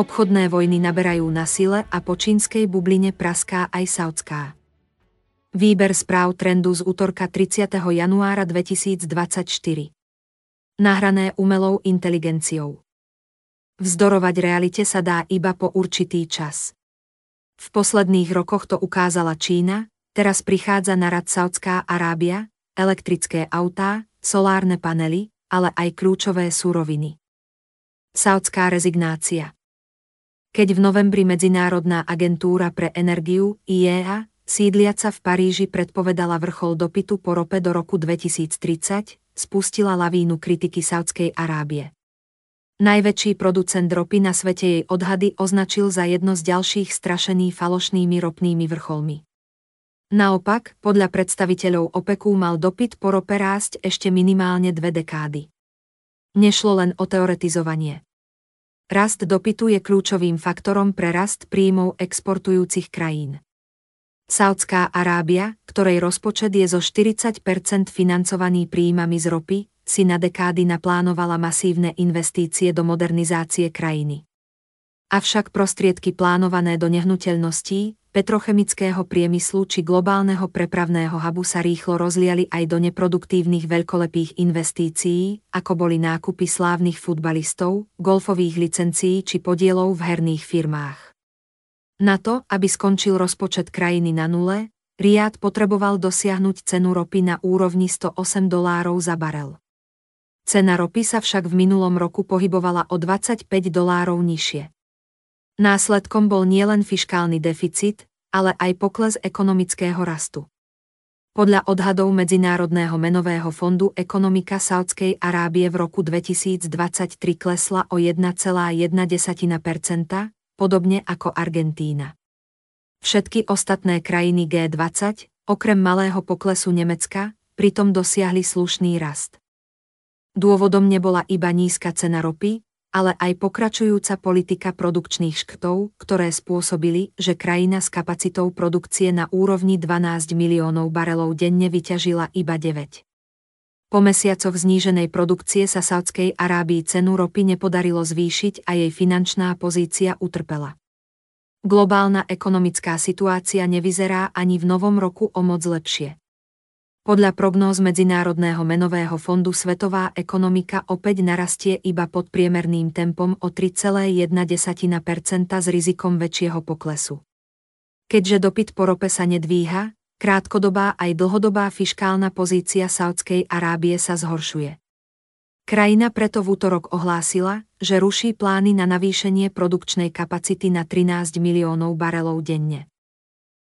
Obchodné vojny naberajú na sile a po čínskej bubline praská aj saudská. Výber správ trendu z útorka 30. januára 2024. Nahrané umelou inteligenciou. Vzdorovať realite sa dá iba po určitý čas. V posledných rokoch to ukázala Čína, teraz prichádza na rad Saudská Arábia, elektrické autá, solárne panely, ale aj kľúčové súroviny. Saudská rezignácia keď v novembri Medzinárodná agentúra pre energiu IEA, sídliaca v Paríži predpovedala vrchol dopytu po rope do roku 2030, spustila lavínu kritiky Saudskej Arábie. Najväčší producent ropy na svete jej odhady označil za jedno z ďalších strašený falošnými ropnými vrcholmi. Naopak, podľa predstaviteľov OPEKu mal dopyt po rope rásť ešte minimálne dve dekády. Nešlo len o teoretizovanie. Rast dopytu je kľúčovým faktorom pre rast príjmov exportujúcich krajín. Saudská Arábia, ktorej rozpočet je zo 40% financovaný príjmami z ropy, si na dekády naplánovala masívne investície do modernizácie krajiny. Avšak prostriedky plánované do nehnuteľností, petrochemického priemyslu či globálneho prepravného hubu sa rýchlo rozliali aj do neproduktívnych veľkolepých investícií, ako boli nákupy slávnych futbalistov, golfových licencií či podielov v herných firmách. Na to, aby skončil rozpočet krajiny na nule, Riad potreboval dosiahnuť cenu ropy na úrovni 108 dolárov za barel. Cena ropy sa však v minulom roku pohybovala o 25 dolárov nižšie. Následkom bol nielen fiškálny deficit, ale aj pokles ekonomického rastu. Podľa odhadov Medzinárodného menového fondu ekonomika Saudskej Arábie v roku 2023 klesla o 1,1%, podobne ako Argentína. Všetky ostatné krajiny G20, okrem malého poklesu Nemecka, pritom dosiahli slušný rast. Dôvodom nebola iba nízka cena ropy, ale aj pokračujúca politika produkčných škrtov, ktoré spôsobili, že krajina s kapacitou produkcie na úrovni 12 miliónov barelov denne vyťažila iba 9. Po mesiacoch zníženej produkcie sa Saudskej Arábii cenu ropy nepodarilo zvýšiť a jej finančná pozícia utrpela. Globálna ekonomická situácia nevyzerá ani v novom roku o moc lepšie. Podľa prognóz Medzinárodného menového fondu svetová ekonomika opäť narastie iba pod priemerným tempom o 3,1% s rizikom väčšieho poklesu. Keďže dopyt po rope sa nedvíha, krátkodobá aj dlhodobá fiškálna pozícia Saudskej Arábie sa zhoršuje. Krajina preto v útorok ohlásila, že ruší plány na navýšenie produkčnej kapacity na 13 miliónov barelov denne.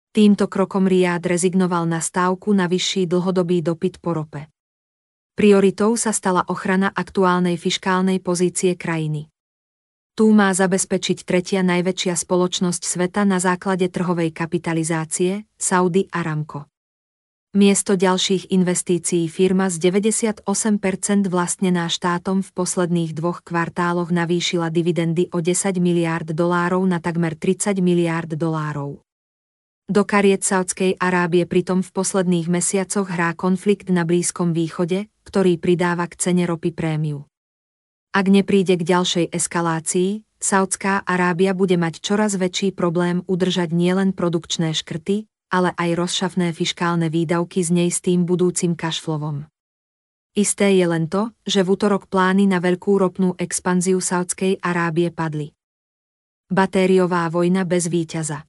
Týmto krokom Riad rezignoval na stávku na vyšší dlhodobý dopyt po rope. Prioritou sa stala ochrana aktuálnej fiškálnej pozície krajiny. Tu má zabezpečiť tretia najväčšia spoločnosť sveta na základe trhovej kapitalizácie, Saudi Aramco. Miesto ďalších investícií firma z 98% vlastnená štátom v posledných dvoch kvartáloch navýšila dividendy o 10 miliárd dolárov na takmer 30 miliárd dolárov. Do kariet Saudskej Arábie pritom v posledných mesiacoch hrá konflikt na Blízkom východe, ktorý pridáva k cene ropy prémiu. Ak nepríde k ďalšej eskalácii, Saudská Arábia bude mať čoraz väčší problém udržať nielen produkčné škrty, ale aj rozšafné fiškálne výdavky s neistým budúcim kašflovom. Isté je len to, že v útorok plány na veľkú ropnú expanziu Saudskej Arábie padli. Batériová vojna bez víťaza.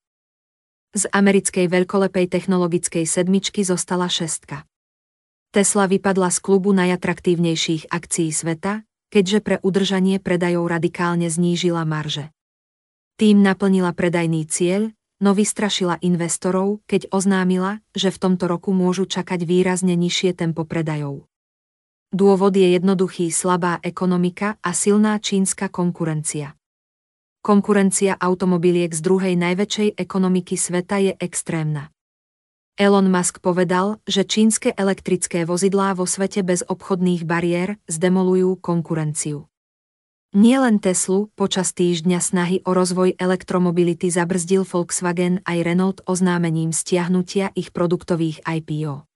Z americkej veľkolepej technologickej sedmičky zostala šestka. Tesla vypadla z klubu najatraktívnejších akcií sveta, keďže pre udržanie predajov radikálne znížila marže. Tým naplnila predajný cieľ, no vystrašila investorov, keď oznámila, že v tomto roku môžu čakať výrazne nižšie tempo predajov. Dôvod je jednoduchý slabá ekonomika a silná čínska konkurencia. Konkurencia automobiliek z druhej najväčšej ekonomiky sveta je extrémna. Elon Musk povedal, že čínske elektrické vozidlá vo svete bez obchodných bariér zdemolujú konkurenciu. Nielen Teslu, počas týždňa snahy o rozvoj elektromobility zabrzdil Volkswagen aj Renault oznámením stiahnutia ich produktových IPO.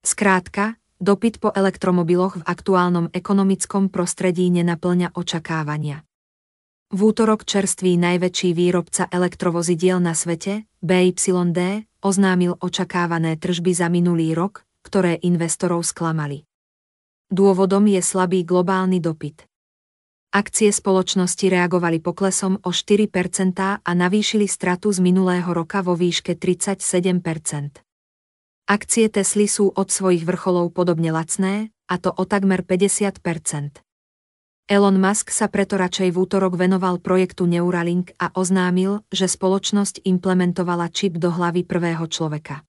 Skrátka, dopyt po elektromobiloch v aktuálnom ekonomickom prostredí nenaplňa očakávania. V útorok čerstvý najväčší výrobca elektrovozidiel na svete, BYD, oznámil očakávané tržby za minulý rok, ktoré investorov sklamali. Dôvodom je slabý globálny dopyt. Akcie spoločnosti reagovali poklesom o 4% a navýšili stratu z minulého roka vo výške 37%. Akcie Tesly sú od svojich vrcholov podobne lacné, a to o takmer 50%. Elon Musk sa preto radšej v útorok venoval projektu Neuralink a oznámil, že spoločnosť implementovala čip do hlavy prvého človeka.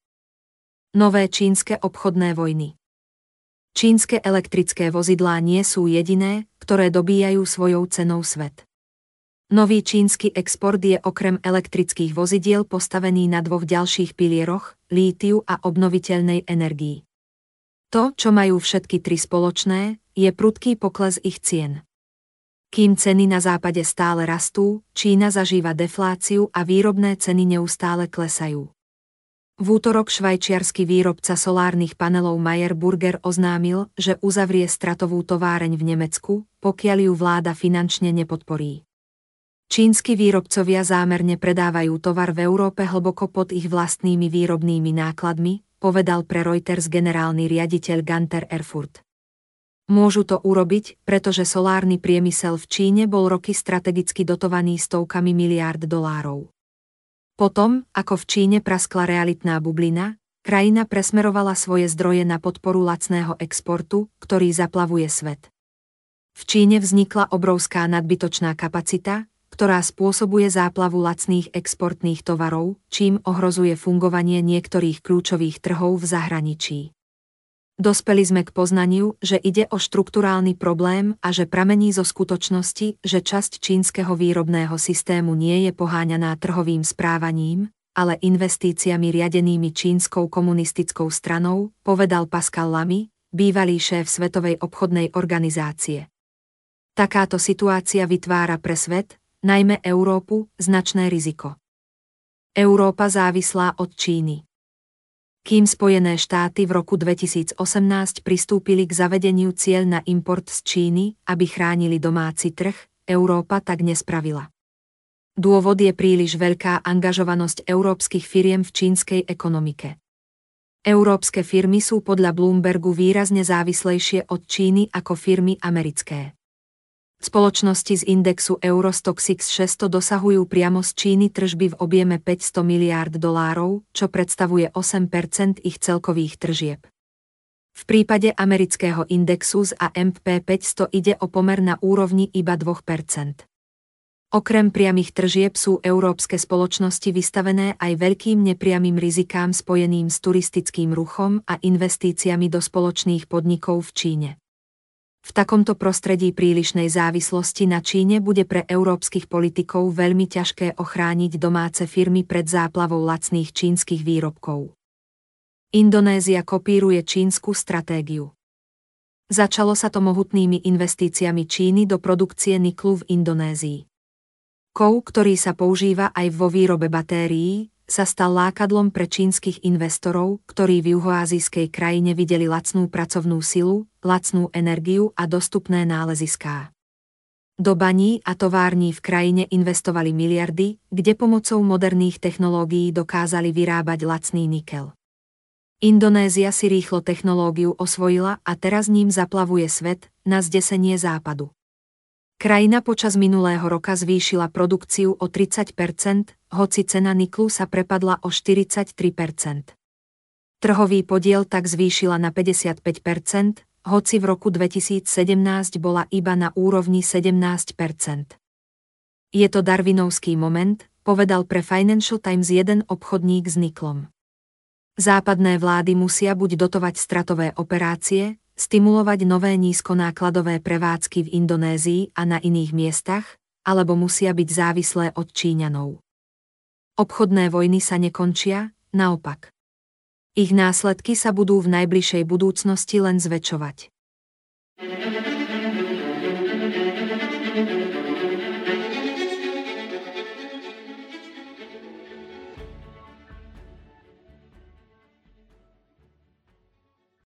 Nové čínske obchodné vojny Čínske elektrické vozidlá nie sú jediné, ktoré dobíjajú svojou cenou svet. Nový čínsky export je okrem elektrických vozidiel postavený na dvoch ďalších pilieroch, lítiu a obnoviteľnej energii. To, čo majú všetky tri spoločné, je prudký pokles ich cien. Kým ceny na západe stále rastú, Čína zažíva defláciu a výrobné ceny neustále klesajú. V útorok švajčiarsky výrobca solárnych panelov Mayer Burger oznámil, že uzavrie stratovú továreň v Nemecku, pokiaľ ju vláda finančne nepodporí. Čínsky výrobcovia zámerne predávajú tovar v Európe hlboko pod ich vlastnými výrobnými nákladmi, povedal pre Reuters generálny riaditeľ Ganter Erfurt. Môžu to urobiť, pretože solárny priemysel v Číne bol roky strategicky dotovaný stovkami miliárd dolárov. Potom, ako v Číne praskla realitná bublina, krajina presmerovala svoje zdroje na podporu lacného exportu, ktorý zaplavuje svet. V Číne vznikla obrovská nadbytočná kapacita, ktorá spôsobuje záplavu lacných exportných tovarov, čím ohrozuje fungovanie niektorých kľúčových trhov v zahraničí. Dospeli sme k poznaniu, že ide o štrukturálny problém a že pramení zo skutočnosti, že časť čínskeho výrobného systému nie je poháňaná trhovým správaním, ale investíciami riadenými čínskou komunistickou stranou, povedal Pascal Lamy, bývalý šéf Svetovej obchodnej organizácie. Takáto situácia vytvára pre svet, najmä Európu, značné riziko. Európa závislá od Číny kým Spojené štáty v roku 2018 pristúpili k zavedeniu cieľ na import z Číny, aby chránili domáci trh, Európa tak nespravila. Dôvod je príliš veľká angažovanosť európskych firiem v čínskej ekonomike. Európske firmy sú podľa Bloombergu výrazne závislejšie od Číny ako firmy americké. Spoločnosti z indexu Eurostoxx 600 dosahujú priamo z Číny tržby v objeme 500 miliárd dolárov, čo predstavuje 8% ich celkových tržieb. V prípade amerického indexu z AMP 500 ide o pomer na úrovni iba 2% Okrem priamých tržieb sú európske spoločnosti vystavené aj veľkým nepriamým rizikám spojeným s turistickým ruchom a investíciami do spoločných podnikov v Číne. V takomto prostredí prílišnej závislosti na Číne bude pre európskych politikov veľmi ťažké ochrániť domáce firmy pred záplavou lacných čínskych výrobkov. Indonézia kopíruje čínsku stratégiu. Začalo sa to mohutnými investíciami Číny do produkcie niklu v Indonézii. Kov, ktorý sa používa aj vo výrobe batérií, sa stal lákadlom pre čínskych investorov, ktorí v juhoázijskej krajine videli lacnú pracovnú silu, lacnú energiu a dostupné náleziská. Do baní a tovární v krajine investovali miliardy, kde pomocou moderných technológií dokázali vyrábať lacný nikel. Indonézia si rýchlo technológiu osvojila a teraz ním zaplavuje svet, na zdesenie západu. Krajina počas minulého roka zvýšila produkciu o 30% hoci cena niklu sa prepadla o 43% Trhový podiel tak zvýšila na 55% hoci v roku 2017 bola iba na úrovni 17% Je to darvinovský moment, povedal pre Financial Times jeden obchodník s niklom. Západné vlády musia buď dotovať stratové operácie, stimulovať nové nízkonákladové prevádzky v Indonézii a na iných miestach, alebo musia byť závislé od Číňanov. Obchodné vojny sa nekončia, naopak. Ich následky sa budú v najbližšej budúcnosti len zväčšovať.